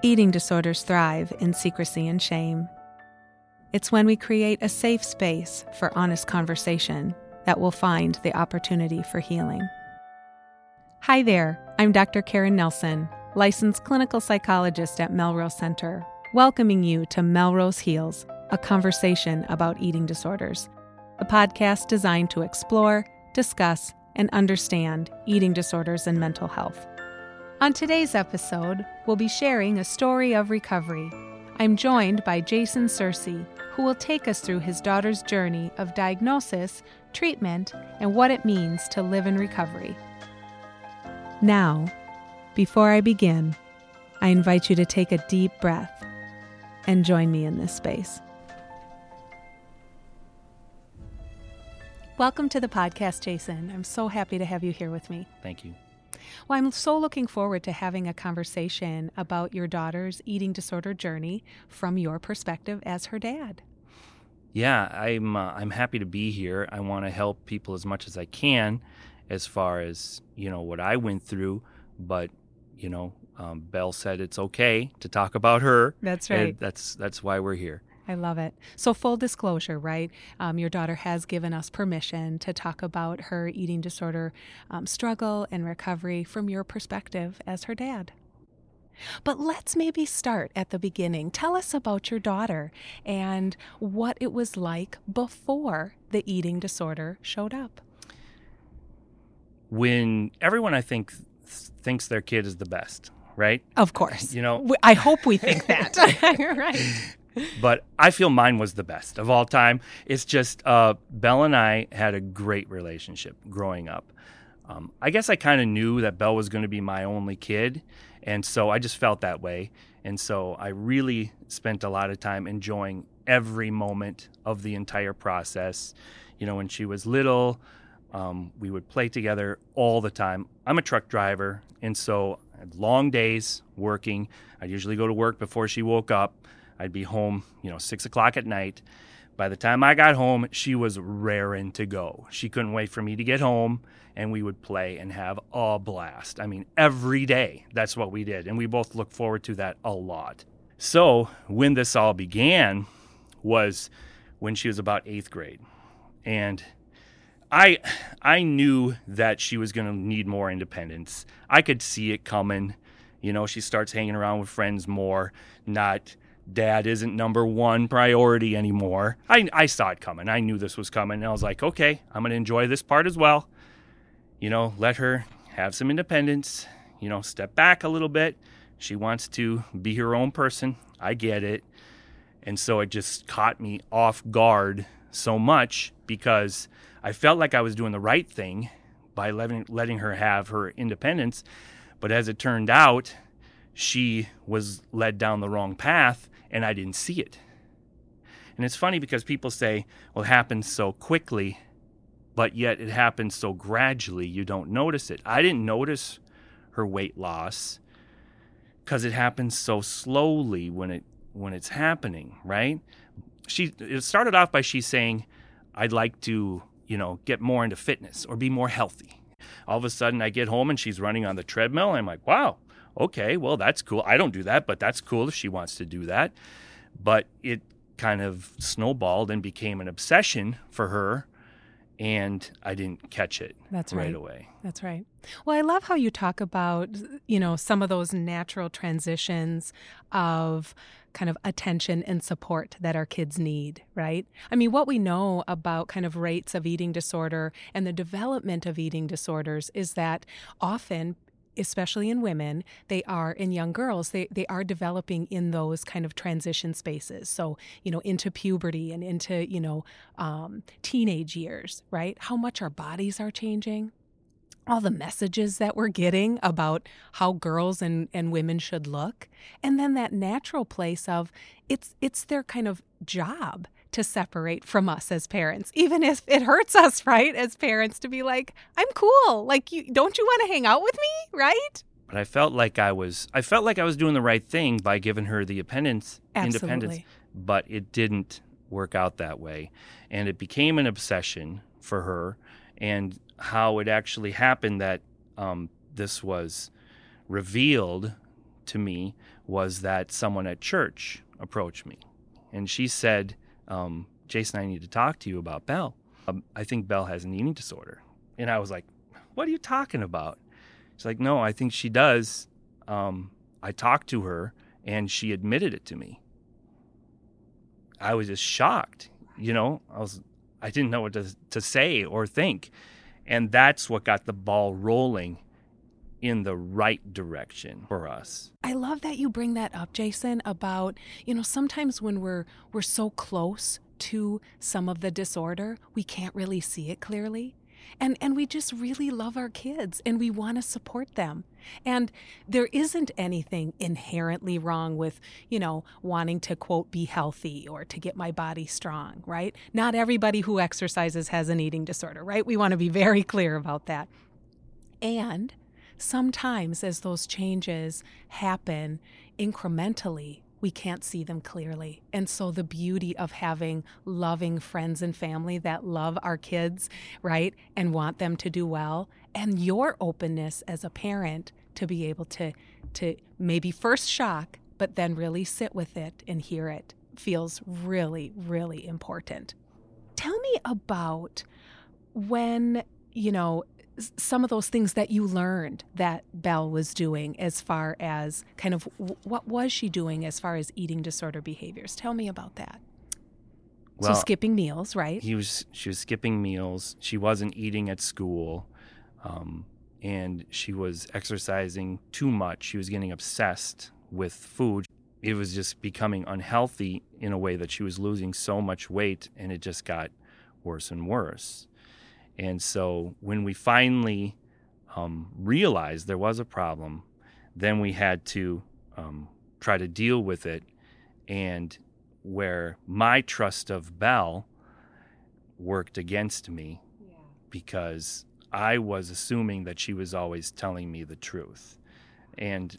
Eating disorders thrive in secrecy and shame. It's when we create a safe space for honest conversation that we'll find the opportunity for healing. Hi there, I'm Dr. Karen Nelson, licensed clinical psychologist at Melrose Center, welcoming you to Melrose Heals, a conversation about eating disorders, a podcast designed to explore, discuss, and understand eating disorders and mental health. On today's episode, we'll be sharing a story of recovery. I'm joined by Jason Searcy, who will take us through his daughter's journey of diagnosis, treatment, and what it means to live in recovery. Now, before I begin, I invite you to take a deep breath and join me in this space. Welcome to the podcast, Jason. I'm so happy to have you here with me. Thank you. Well, I'm so looking forward to having a conversation about your daughter's eating disorder journey from your perspective as her dad. Yeah, I'm uh, I'm happy to be here. I want to help people as much as I can as far as, you know, what I went through, but you know, um, Belle said it's okay to talk about her. That's right. that's that's why we're here. I love it. So, full disclosure, right? Um, your daughter has given us permission to talk about her eating disorder um, struggle and recovery from your perspective as her dad. But let's maybe start at the beginning. Tell us about your daughter and what it was like before the eating disorder showed up. When everyone, I think, thinks their kid is the best, right? Of course. You know, I hope we think that. right but I feel mine was the best of all time. It's just uh, Belle and I had a great relationship growing up. Um, I guess I kind of knew that Belle was going to be my only kid, and so I just felt that way. And so I really spent a lot of time enjoying every moment of the entire process. You know, when she was little, um, we would play together all the time. I'm a truck driver, and so long days working. I'd usually go to work before she woke up. I'd be home, you know, six o'clock at night. By the time I got home, she was raring to go. She couldn't wait for me to get home, and we would play and have a blast. I mean, every day, that's what we did. And we both look forward to that a lot. So, when this all began was when she was about eighth grade. And I I knew that she was going to need more independence. I could see it coming. You know, she starts hanging around with friends more, not dad isn't number one priority anymore. I, I saw it coming. I knew this was coming. And I was like, okay, I'm going to enjoy this part as well. You know, let her have some independence, you know, step back a little bit. She wants to be her own person. I get it. And so it just caught me off guard so much because I felt like I was doing the right thing by letting, letting her have her independence. But as it turned out, she was led down the wrong path and I didn't see it. And it's funny because people say, well, it happens so quickly, but yet it happens so gradually, you don't notice it. I didn't notice her weight loss because it happens so slowly when it when it's happening, right? She it started off by she saying, I'd like to, you know, get more into fitness or be more healthy. All of a sudden I get home and she's running on the treadmill. I'm like, wow, okay, well, that's cool. I don't do that, but that's cool if she wants to do that. But it kind of snowballed and became an obsession for her and I didn't catch it That's right, right away. That's right. Well, I love how you talk about, you know, some of those natural transitions of kind of attention and support that our kids need, right? I mean, what we know about kind of rates of eating disorder and the development of eating disorders is that often especially in women, they are in young girls, they, they are developing in those kind of transition spaces. So, you know, into puberty and into, you know, um, teenage years, right? How much our bodies are changing. All the messages that we're getting about how girls and, and women should look. And then that natural place of it's it's their kind of job to separate from us as parents, even if it hurts us, right? As parents, to be like, I'm cool. Like, you don't you want to hang out with me, right? But I felt like I was I felt like I was doing the right thing by giving her the independence Absolutely. independence. But it didn't work out that way. And it became an obsession for her and how it actually happened that um, this was revealed to me was that someone at church approached me and she said, um, Jason, I need to talk to you about Belle. Um, I think Belle has an eating disorder. And I was like, What are you talking about? She's like, No, I think she does. Um, I talked to her and she admitted it to me. I was just shocked. You know, I was I didn't know what to, to say or think. And that's what got the ball rolling in the right direction for us. I love that you bring that up, Jason, about, you know, sometimes when we're we're so close to some of the disorder, we can't really see it clearly. And and we just really love our kids and we want to support them. And there isn't anything inherently wrong with, you know, wanting to quote be healthy or to get my body strong, right? Not everybody who exercises has an eating disorder, right? We want to be very clear about that. And sometimes as those changes happen incrementally, we can't see them clearly. And so, the beauty of having loving friends and family that love our kids, right, and want them to do well, and your openness as a parent to be able to, to maybe first shock, but then really sit with it and hear it feels really, really important. Tell me about when, you know, some of those things that you learned that Belle was doing as far as kind of what was she doing as far as eating disorder behaviors? Tell me about that. Well, so skipping meals, right? He was she was skipping meals. She wasn't eating at school. Um, and she was exercising too much. She was getting obsessed with food. It was just becoming unhealthy in a way that she was losing so much weight and it just got worse and worse. And so when we finally um, realized there was a problem, then we had to um, try to deal with it. And where my trust of Belle worked against me yeah. because I was assuming that she was always telling me the truth. And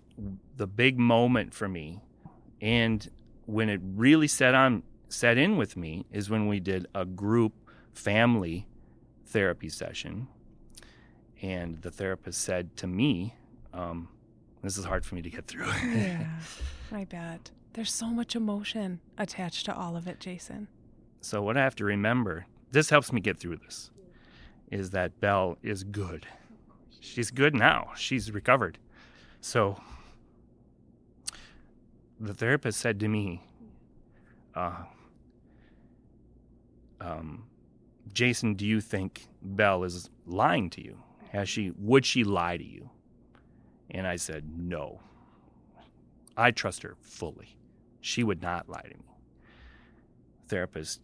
the big moment for me, and when it really set on set in with me, is when we did a group family therapy session, and the therapist said to me, um, "This is hard for me to get through." yeah, I bet. There's so much emotion attached to all of it, Jason. So what I have to remember, this helps me get through this, is that Belle is good. She's good now. She's recovered. So the therapist said to me, uh, um, Jason, do you think Belle is lying to you? Has she would she lie to you? And I said, No. I trust her fully. She would not lie to me. Therapist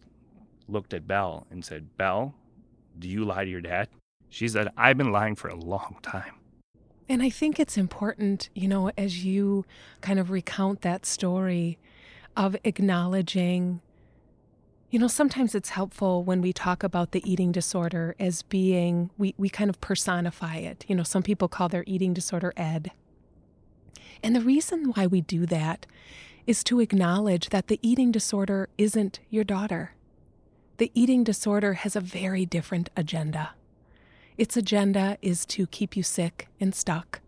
looked at Belle and said, Belle, do you lie to your dad? She said, I've been lying for a long time. And I think it's important, you know, as you kind of recount that story of acknowledging you know, sometimes it's helpful when we talk about the eating disorder as being, we, we kind of personify it. You know, some people call their eating disorder Ed. And the reason why we do that is to acknowledge that the eating disorder isn't your daughter. The eating disorder has a very different agenda. Its agenda is to keep you sick and stuck,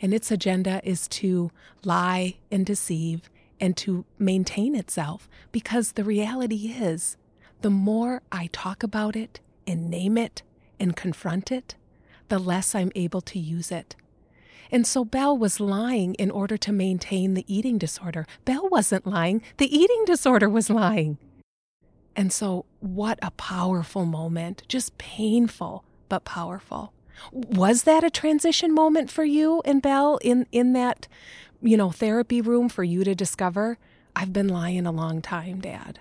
and its agenda is to lie and deceive and to maintain itself because the reality is the more I talk about it and name it and confront it, the less I'm able to use it. And so Belle was lying in order to maintain the eating disorder. Belle wasn't lying, the eating disorder was lying. And so, what a powerful moment, just painful, but powerful. Was that a transition moment for you and Belle in, in that you know, therapy room for you to discover, I've been lying a long time, Dad.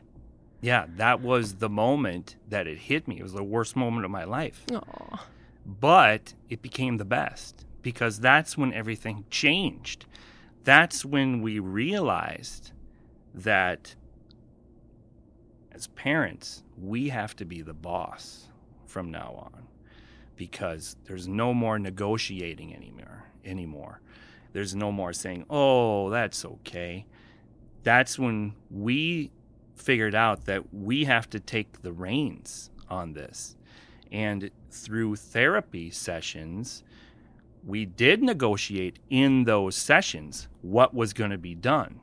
Yeah, that was the moment that it hit me. It was the worst moment of my life. Aww. But it became the best because that's when everything changed. That's when we realized that as parents, we have to be the boss from now on because there's no more negotiating anymore anymore. There's no more saying, oh, that's okay. That's when we figured out that we have to take the reins on this. And through therapy sessions, we did negotiate in those sessions what was going to be done,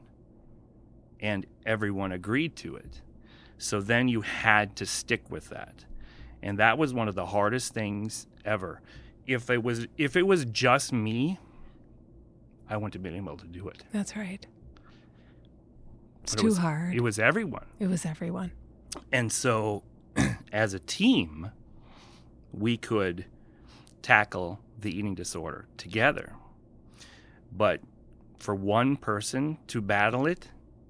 and everyone agreed to it. So then you had to stick with that. And that was one of the hardest things ever. If it was if it was just me, I wouldn't have been able to do it. That's right. It's it too was- hard. It was everyone. it was everyone. And so, as a team, we could tackle the eating disorder together. But for one person to battle it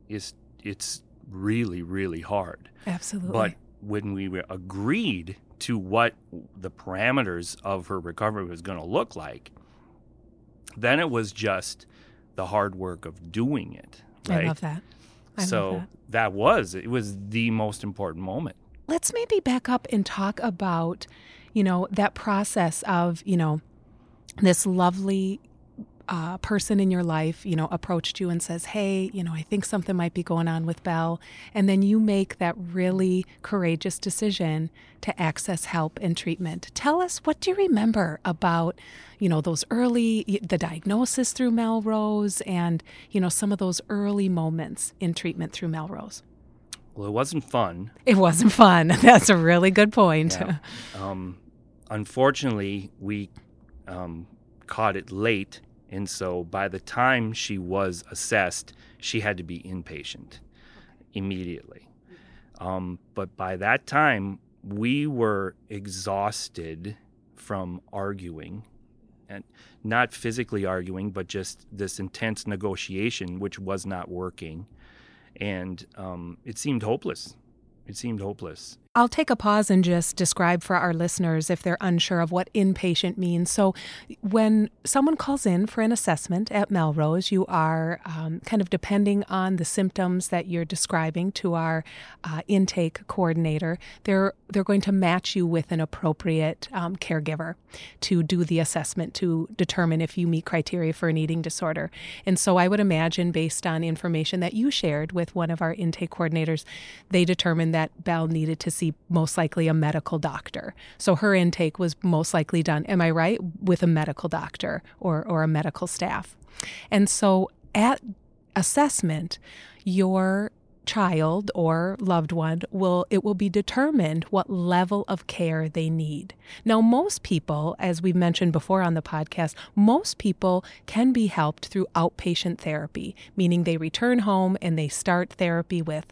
is it's really really hard. Absolutely. But when we were agreed to what the parameters of her recovery was going to look like, then it was just the hard work of doing it. Right. I love that. I so love that. that was it was the most important moment. let's maybe back up and talk about, you know, that process of, you know, this lovely uh, person in your life, you know, approached you and says, Hey, you know, I think something might be going on with Belle. And then you make that really courageous decision to access help and treatment. Tell us, what do you remember about, you know, those early, the diagnosis through Melrose and, you know, some of those early moments in treatment through Melrose? Well, it wasn't fun. It wasn't fun. That's a really good point. Yeah. Um, unfortunately, we um, caught it late, and so by the time she was assessed, she had to be inpatient immediately. Um, but by that time, we were exhausted from arguing, and not physically arguing, but just this intense negotiation, which was not working, and um, it seemed hopeless. It seemed hopeless. I'll take a pause and just describe for our listeners if they're unsure of what inpatient means. So, when someone calls in for an assessment at Melrose, you are um, kind of depending on the symptoms that you're describing to our uh, intake coordinator. They're they're going to match you with an appropriate um, caregiver to do the assessment to determine if you meet criteria for an eating disorder. And so, I would imagine, based on information that you shared with one of our intake coordinators, they determined that Belle needed to see most likely a medical doctor. So her intake was most likely done, am I right, with a medical doctor or, or a medical staff. And so at assessment, your child or loved one will it will be determined what level of care they need. Now most people as we mentioned before on the podcast, most people can be helped through outpatient therapy, meaning they return home and they start therapy with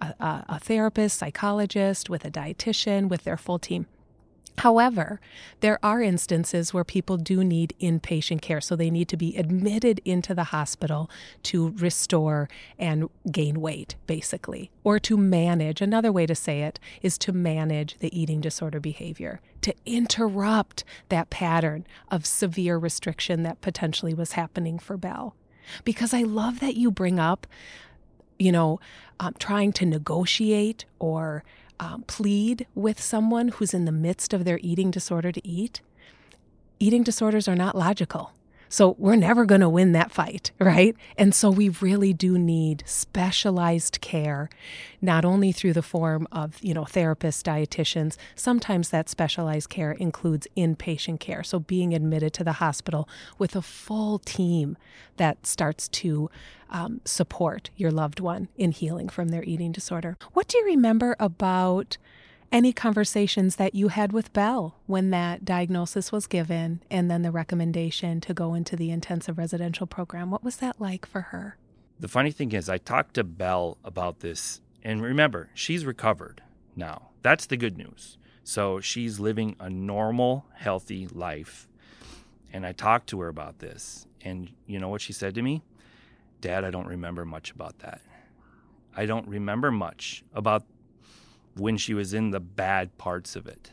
a, a, a therapist, psychologist, with a dietitian, with their full team. However, there are instances where people do need inpatient care, so they need to be admitted into the hospital to restore and gain weight, basically, or to manage. Another way to say it is to manage the eating disorder behavior, to interrupt that pattern of severe restriction that potentially was happening for Belle. Because I love that you bring up, you know, um, trying to negotiate or um, plead with someone who's in the midst of their eating disorder to eat, eating disorders are not logical. So we're never going to win that fight, right? And so we really do need specialized care, not only through the form of, you know, therapists, dietitians. Sometimes that specialized care includes inpatient care. So being admitted to the hospital with a full team that starts to um, support your loved one in healing from their eating disorder. What do you remember about any conversations that you had with Belle when that diagnosis was given and then the recommendation to go into the intensive residential program? What was that like for her? The funny thing is, I talked to Belle about this, and remember, she's recovered now. That's the good news. So she's living a normal, healthy life. And I talked to her about this, and you know what she said to me? Dad, I don't remember much about that. I don't remember much about when she was in the bad parts of it.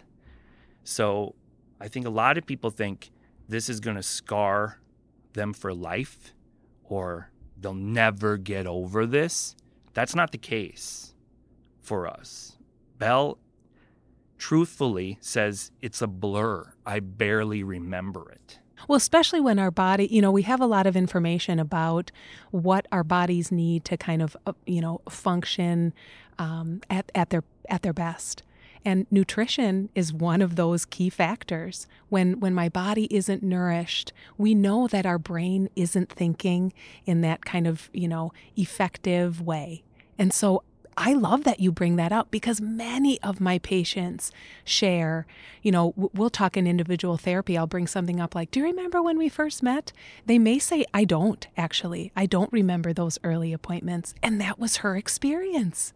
So I think a lot of people think this is going to scar them for life or they'll never get over this. That's not the case for us. Belle truthfully says it's a blur. I barely remember it. Well, especially when our body, you know, we have a lot of information about what our bodies need to kind of, uh, you know, function um, at, at their at their best. And nutrition is one of those key factors. When when my body isn't nourished, we know that our brain isn't thinking in that kind of, you know, effective way. And so I love that you bring that up because many of my patients share, you know, we'll talk in individual therapy. I'll bring something up like, Do you remember when we first met? They may say, I don't actually. I don't remember those early appointments. And that was her experience.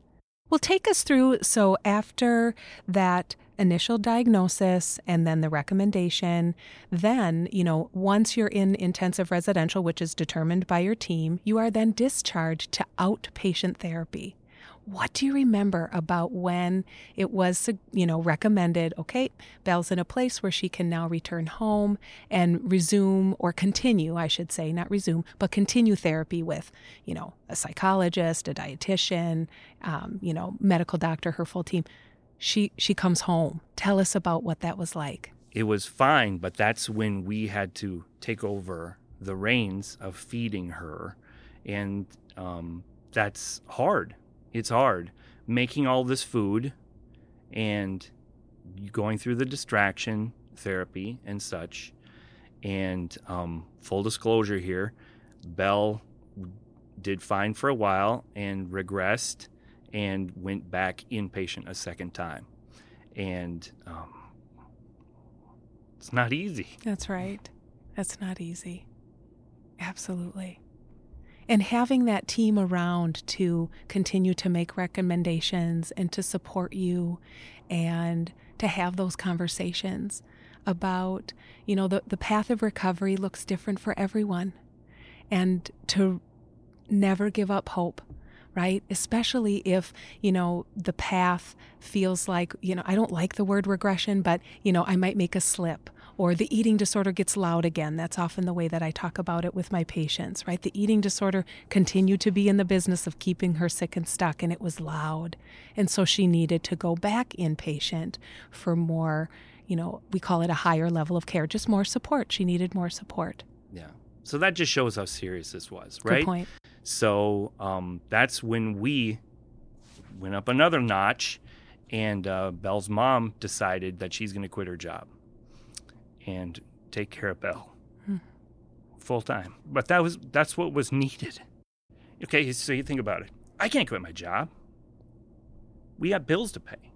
Well, take us through. So, after that initial diagnosis and then the recommendation, then, you know, once you're in intensive residential, which is determined by your team, you are then discharged to outpatient therapy what do you remember about when it was you know recommended okay belle's in a place where she can now return home and resume or continue i should say not resume but continue therapy with you know a psychologist a dietitian um, you know medical doctor her full team. She she comes home. Tell us about what that was like. It was fine but that's when we had to take over the reins of feeding her. And um, that's hard it's hard making all this food and going through the distraction therapy and such. And um, full disclosure here, Belle did fine for a while and regressed and went back inpatient a second time. And um, it's not easy. That's right. That's not easy. Absolutely and having that team around to continue to make recommendations and to support you and to have those conversations about you know the, the path of recovery looks different for everyone. And to never give up hope right? Especially if you know the path feels like you know i don't like the word regression but you know i might make a slip or the eating disorder gets loud again. That's often the way that I talk about it with my patients, right? The eating disorder continued to be in the business of keeping her sick and stuck, and it was loud. And so she needed to go back inpatient for more, you know, we call it a higher level of care, just more support. She needed more support. Yeah. So that just shows how serious this was, right? Good point. So um, that's when we went up another notch, and uh, Belle's mom decided that she's going to quit her job and take care of Belle hmm. full time. But that was that's what was needed. Okay, so you think about it. I can't quit my job. We got bills to pay.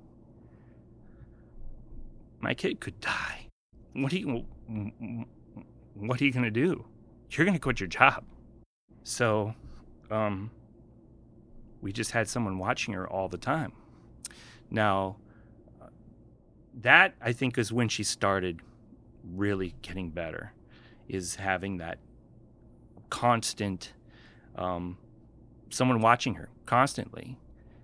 My kid could die. What are you what are you going to do? You're going to quit your job. So, um we just had someone watching her all the time. Now, that I think is when she started really getting better is having that constant um, someone watching her constantly.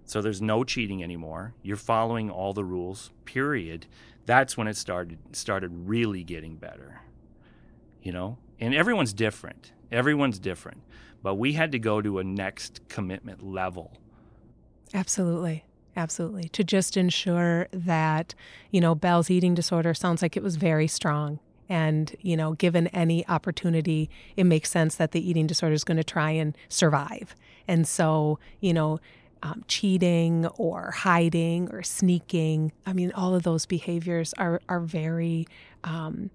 So there's no cheating anymore. You're following all the rules period. That's when it started started really getting better you know? And everyone's different. Everyone's different. But we had to go to a next commitment level. Absolutely Absolutely. To just ensure that, you know, Belle's eating disorder sounds like it was very strong. And, you know, given any opportunity, it makes sense that the eating disorder is going to try and survive. And so, you know, um, cheating or hiding or sneaking, I mean, all of those behaviors are, are very, um,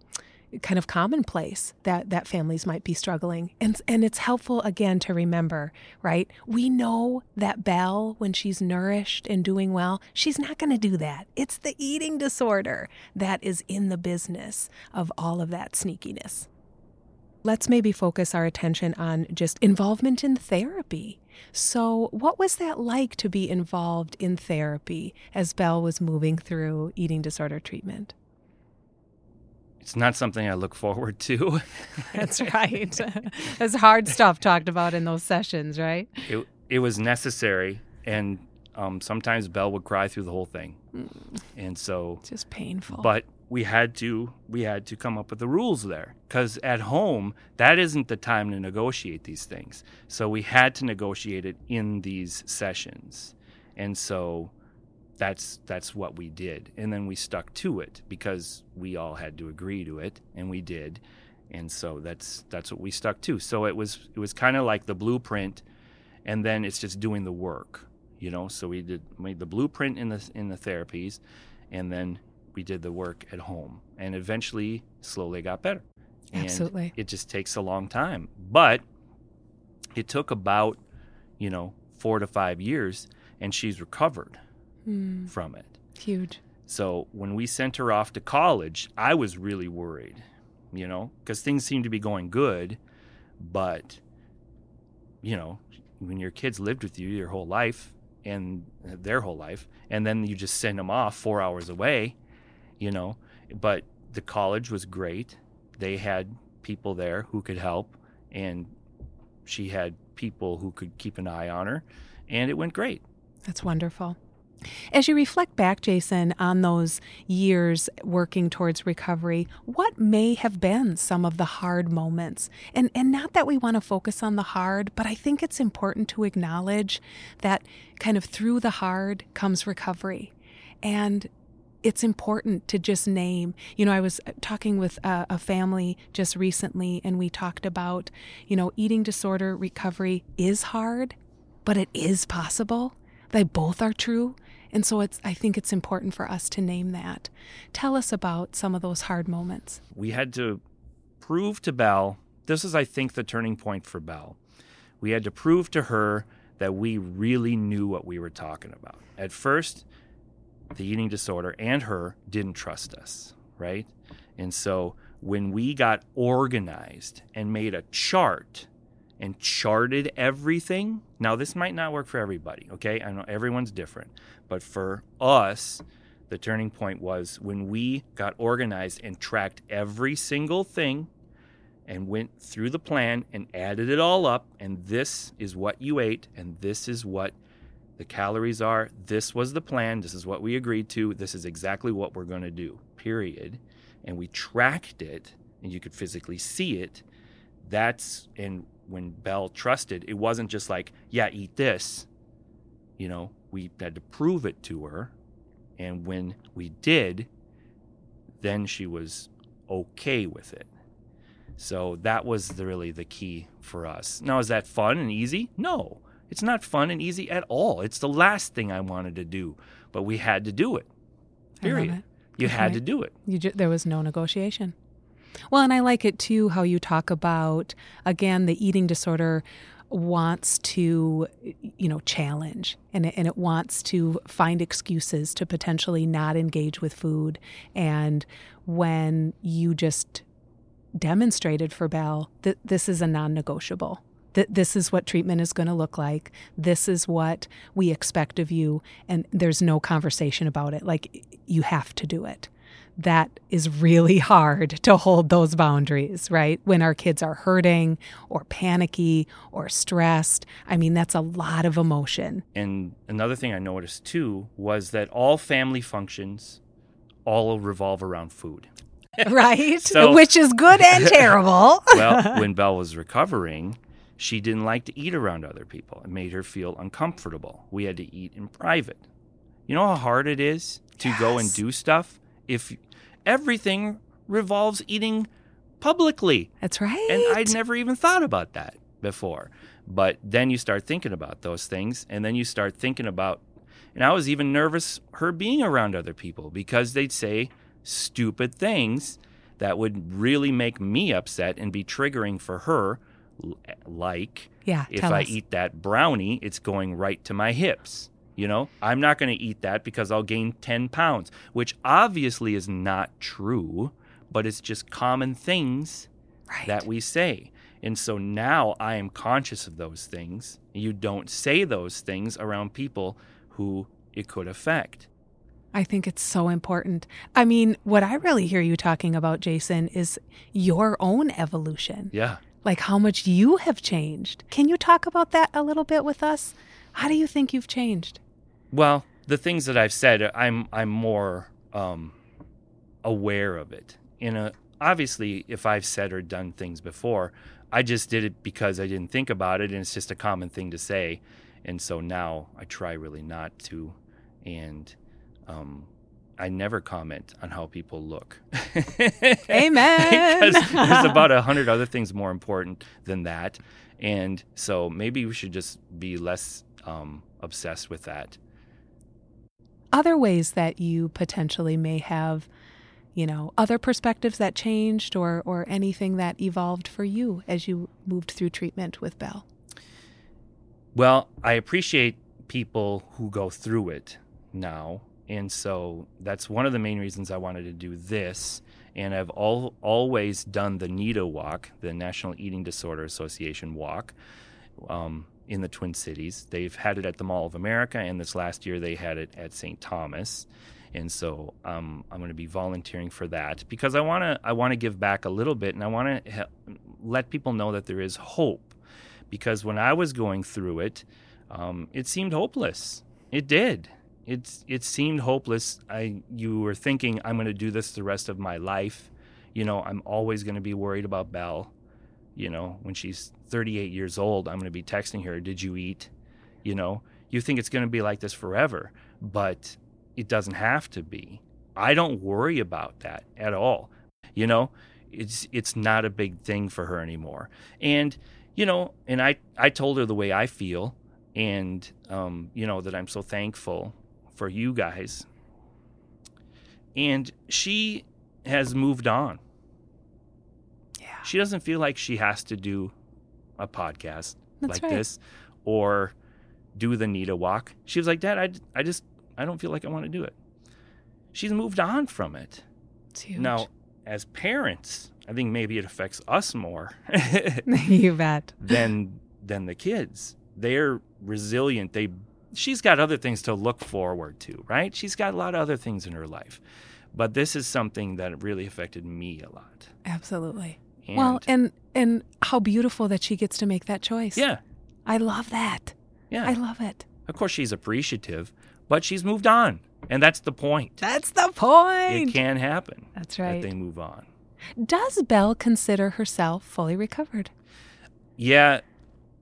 kind of commonplace that that families might be struggling. And and it's helpful again to remember right? We know that belle when she's nourished and doing well she's not going to do that. It's the eating disorder that is in the business of all of that sneakiness. Let's maybe focus our attention on just involvement in therapy. So, what was that like to be involved in therapy as Belle was moving through eating disorder treatment? It's not something I look forward to. That's right. There's hard stuff talked about in those sessions, right? It it was necessary, and um, sometimes Belle would cry through the whole thing, mm. and so it's just painful. But we had to we had to come up with the rules there because at home that isn't the time to negotiate these things. So we had to negotiate it in these sessions, and so that's that's what we did. And then we stuck to it because we all had to agree to it and we did. And so that's that's what we stuck to. So it was it was kind of like the blueprint and then it's just doing the work you know? So we did made the blueprint in the in the therapies and then we did the work at home, and eventually, slowly got better. And Absolutely. It just takes a long time, but it took about, you know, four to five years, and she's recovered Mm, from it. huge. So when we sent her off to college, I was really worried, you know, because things seemed to be going good, but, you know, when your kids lived with you your whole life and their whole life, and then you just send them off four hours away, you know, but the college was great. They had people there who could help, and she had people who could keep an eye on her, and it went great. That's wonderful. As you reflect back, Jason, on those years working towards recovery, what may have been some of the hard moments? And and not that we want to focus on the hard, but I think it's important to acknowledge that kind of through the hard comes recovery. And it's important to just name. You know, I was talking with a, a, family just recently, and we talked about, you know, eating disorder recovery is hard, but it is possible. They both are true. And so it's I think it's important for us to name that. Tell us about some of those hard moments. We had to prove to Belle, this is I think the turning point for Belle. We had to prove to her that we really knew what we were talking about. At first, the eating disorder and her didn't trust us, right? And so when we got organized and made a chart and charted everything, now this might not work for everybody, okay? I know everyone's different, but for us, the turning point was when we got organized and tracked every single thing and went through the plan and added it all up and this is what you ate and this is what the calories are. This was the plan. This is what we agreed to. This is exactly what we're going to do, period. And we tracked it and you could physically see it. That's, and when Belle trusted, it wasn't just like, yeah, eat this. You know, we had to prove it to her. And when we did, then she was okay with it. So that was the, really the key for us. Now, is that fun and easy? No, it's not fun and easy at all. It's the last thing I wanted to do, but we had to do it. Period. It. You had to do it. You ju- there was no negotiation. Well, and I like it too how you talk about again the eating disorder wants to you know challenge and it, and it wants to find excuses to potentially not engage with food. And when you just demonstrated for Belle that this is a non-negotiable that this is what treatment is going to look like this is what we expect of you and there's no conversation about it. Like you have to do it that is really hard to hold those boundaries, right? When our kids are hurting or panicky or stressed. I mean, that's a lot of emotion. And another thing I noticed too was that all family functions all revolve around food. Right? So- Which is good and terrible. Well, when Belle was recovering, she didn't like to eat around other people. It made her feel uncomfortable. We had to eat in private. You know how hard it is to go and do stuff if everything revolves eating publicly? That's right. And I'd never even thought about that before. But then you start thinking about those things, and then you start thinking about, and I was even nervous her being around other people because they'd say stupid things that would really make me upset and be triggering for her. Like, yeah, if I us. eat that brownie, it's going right to my hips. You know, I'm not going to eat that because I'll gain 10 pounds, which obviously is not true, but it's just common things right. that we say. And so now I am conscious of those things. You don't say those things around people who it could affect. I think it's so important. I mean, what I really hear you talking about, Jason, is your own evolution. Yeah. Like how much you have changed. Can you talk about that a little bit with us? How do you think you've changed? Well, the things that I've said, I'm I'm more um, aware of it. In a obviously, if I've said or done things before, I just did it because I didn't think about it, and it's just a common thing to say. And so now I try really not to, and um, I never comment on how people look. Amen. because there's about a hundred other things more important than that, and so maybe we should just be less um, obsessed with that. Other ways that you potentially may have, you know, other perspectives that changed or, or anything that evolved for you as you moved through treatment with Belle? Well, I appreciate people who go through it now. And so that's one of the main reasons I wanted to do this. And I've all, always done the NEDA walk, the National Eating Disorder Association walk. Um, in the Twin Cities. They've had it at the Mall of America, and this last year they had it at St. Thomas. And so um, I'm going to be volunteering for that because I want to I want to give back a little bit, and I want to let people know that there is hope. Because when I was going through it, um, it seemed hopeless. It did. It it seemed hopeless. I you were thinking I'm going to do this the rest of my life. You know, I'm always going to be worried about Belle you know, when she's 38 years old, I'm going to be texting her, Did you eat? You know, you think it's going to be like this forever, but it doesn't have to be. I don't worry about that at all. You know, it's it's not a big thing for her anymore. And you know, and I I told her the way I feel, and um, you know that I'm so thankful for you guys. And she has moved on she doesn't feel like she has to do a podcast That's like right. this or do the NEDA walk. She was like, Dad, I, I just, I don't feel like I want to do it. She's moved on from it. Now, as parents, I think maybe it affects us more you bet. than than the kids. They're resilient. They she's got other things to look forward to, right? She's got a lot of other things in her life. But this is something that really affected me a lot. Absolutely. And well, and and how beautiful that she gets to make that choice. yeah, I love that. yeah. I love it. Of course, she's appreciative, but she's moved on, and that's the point. That's the point. It can happen That's that right. they move on. Does Belle consider herself fully recovered? Yeah,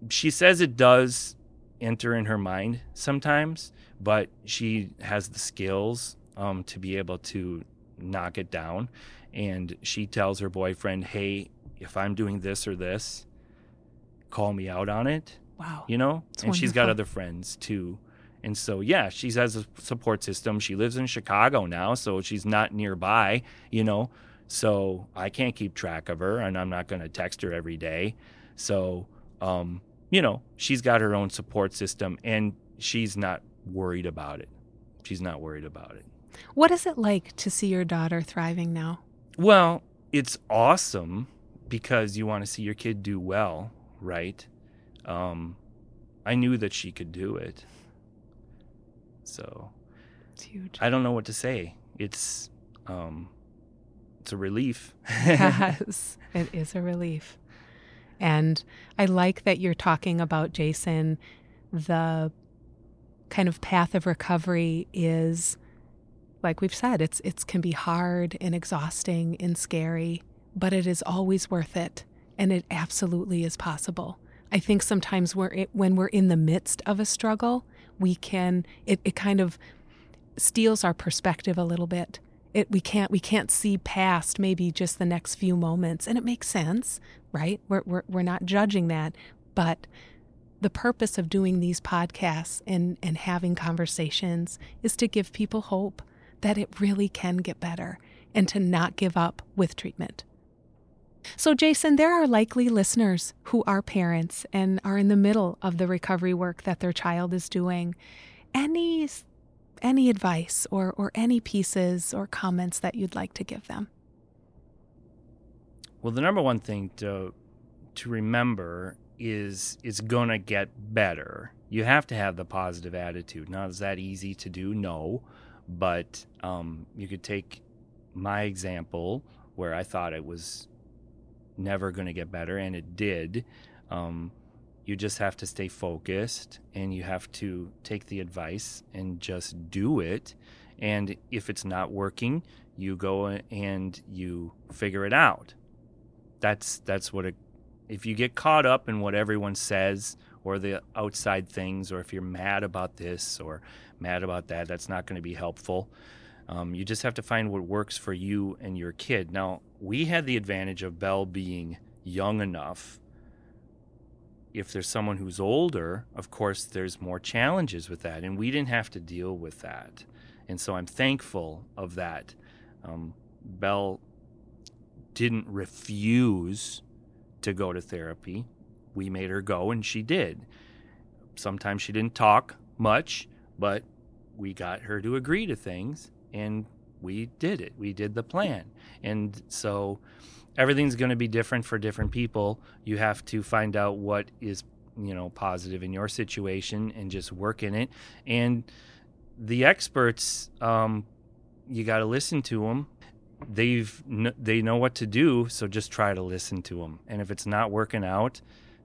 she says it does enter in her mind sometimes, but she has the skills um, to be able to knock it down. And she tells her boyfriend, "Hey, if I'm doing this or this, call me out on it." Wow. you know? It's and she's got other friends too. And so yeah she has a support system. She lives in chicago now so she's not nearby you know? So i can't keep track of her and i'm not going to text her every day. So um you know she's got her own support system and she's not worried about it. She's not worried about it. What is it like to see your daughter thriving now? Well it's awesome because you want to see your kid do well right um i knew that she could do it so It's huge. I don't know what to say. It's um it's a relief. yes, it is a relief. And I like that you're talking about, Jason, the kind of path of recovery is like we've said, it's it's can be hard and exhausting and scary, but it is always worth it. And it absolutely is possible. I think sometimes we're when we're in the midst of a struggle, we can it, it kind of steals our perspective a little bit. It we can't we can't see past maybe just the next few moments, and it makes sense, right? We're we're we're not judging that, but the purpose of doing these podcasts and and having conversations is to give people hope that it really can get better and to not give up with treatment. So, Jason, there are likely listeners who are parents and are in the middle of the recovery work that their child is doing. Any any advice or, or any pieces or comments that you'd like to give them? well, the number one thing to to remember is it's gonna get better. You have to have the positive attitude. Now, is that easy to do? No, but um, you could take my example where I thought it was never going to get better, and it did. Um, you just have to stay focused and you have to take the advice and just do it. And if it's not working, you go and you figure it out. That's that's what it. If you get caught up in what everyone says or the outside things, or if you're mad about this or mad about that, that's not going to be helpful. Um, you just have to find what works for you and your kid. Now, we had the advantage of Belle being young enough. If there's someone who's older, of course, there's more challenges with that, and we didn't have to deal with that. And so I'm thankful of that. Um, Belle didn't refuse to go to therapy. We made her go, and she did. Sometimes she didn't talk much, but we got her to agree to things, and we did it. We did the plan. And so everything's going to be different for different people. You have to find out what is, you know, positive in your situation and just work in it. And the experts, um, you got to listen to them. They've they know what to do, so just try to listen to them. And if it's not working out,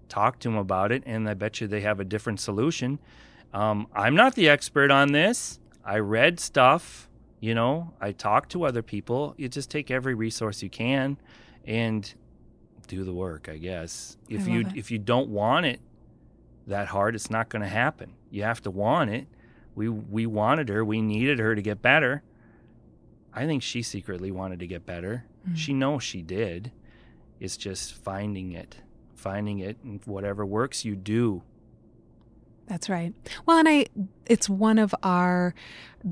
talk to them about it, and I bet you they have a different solution. Um, I'm not the expert on this. I read stuff, you know, I talk to other people. You just take every resource you can and do the work, I guess. If I you it. if you don't want it that hard, it's not going to happen. You have to want it. We we wanted her, we needed her to get better. I think she secretly wanted to get better. Mm. She knows she did. It's just finding it, finding it, and whatever works, you do. That's right. Well, and I, it's one of our,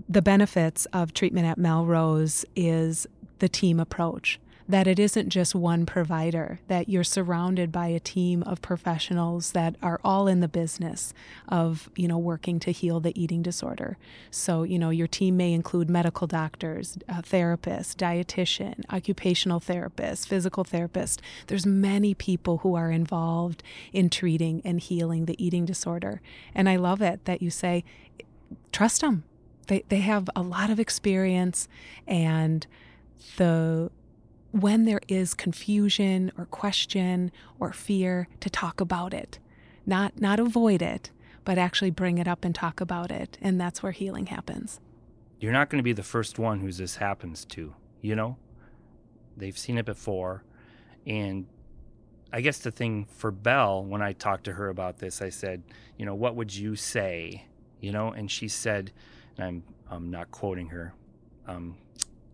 the benefits of treatment at Melrose is the team approach that it isn't just one provider, that you're surrounded by a team of professionals that are all in the business of, you know, working to heal the eating disorder. So, you know, your team may include medical doctors, a therapist, dietitian, occupational therapist, physical therapist. There's many people who are involved in treating and healing the eating disorder. And I love it that you say, trust them. They, they have a lot of experience and the when there is confusion or question or fear to talk about it. Not not avoid it but actually bring it up and talk about it and that's where healing happens. You're not going to be the first one who this happens to you know? They've seen it before and i guess the thing for belle when i talked to her about this i said you know what would you say? You know and she said and i'm i'm not quoting her um,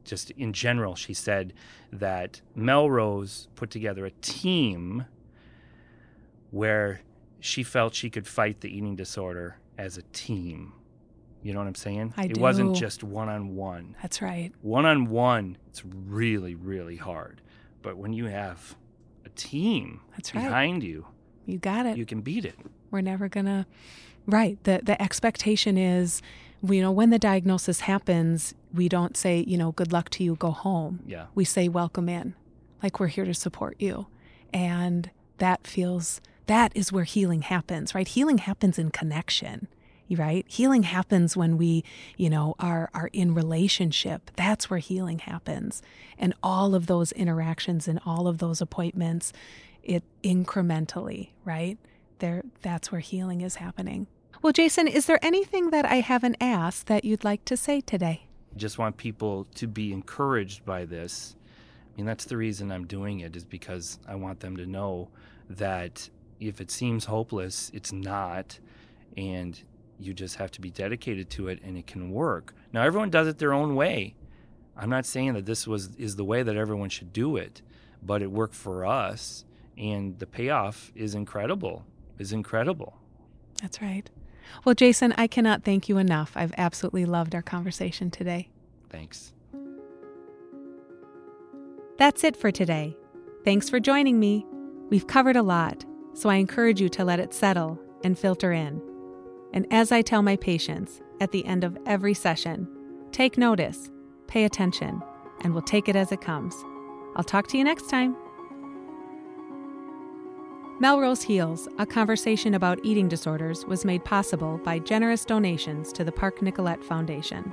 just in general, she said that Melrose put together a team where she felt she could fight the eating disorder as a team. You know what I'm saying? I it do. wasn't just one on one. That's right. One on one, it's really, really hard. But when you have a team That's right. behind you, You got it. you can beat it. We're never gonna. Right. The the expectation is, you know, when the diagnosis happens, we don't say, you know, good luck to you, go home. Yeah. We say welcome in, like we're here to support you, and that feels that is where healing happens. Right. Healing happens in connection. Right. Healing happens when we, you know, are are in relationship. That's where healing happens, and all of those interactions and all of those appointments, it incrementally. Right there that's where healing is happening. Well, Jason, is there anything that I haven't asked that you'd like to say today? just want people to be encouraged by this. I mean, that's the reason I'm doing it, is because I want them to know that if it seems hopeless, it's not. And you just have to be dedicated to it and it can work. Now, everyone does it their own way. I'm not saying that this was is the way that everyone should do it, but it worked for us and the payoff is incredible. Is incredible. That's right. Well, Jason, I cannot thank you enough. I've absolutely loved our conversation today. Thanks. That's it for today. Thanks for joining me. We've covered a lot, so I encourage you to let it settle and filter in. And as I tell my patients at the end of every session, take notice, pay attention, and we'll take it as it comes. I'll talk to you next time. Melrose Heals, a conversation about eating disorders, was made possible by generous donations to the Park Nicollet Foundation.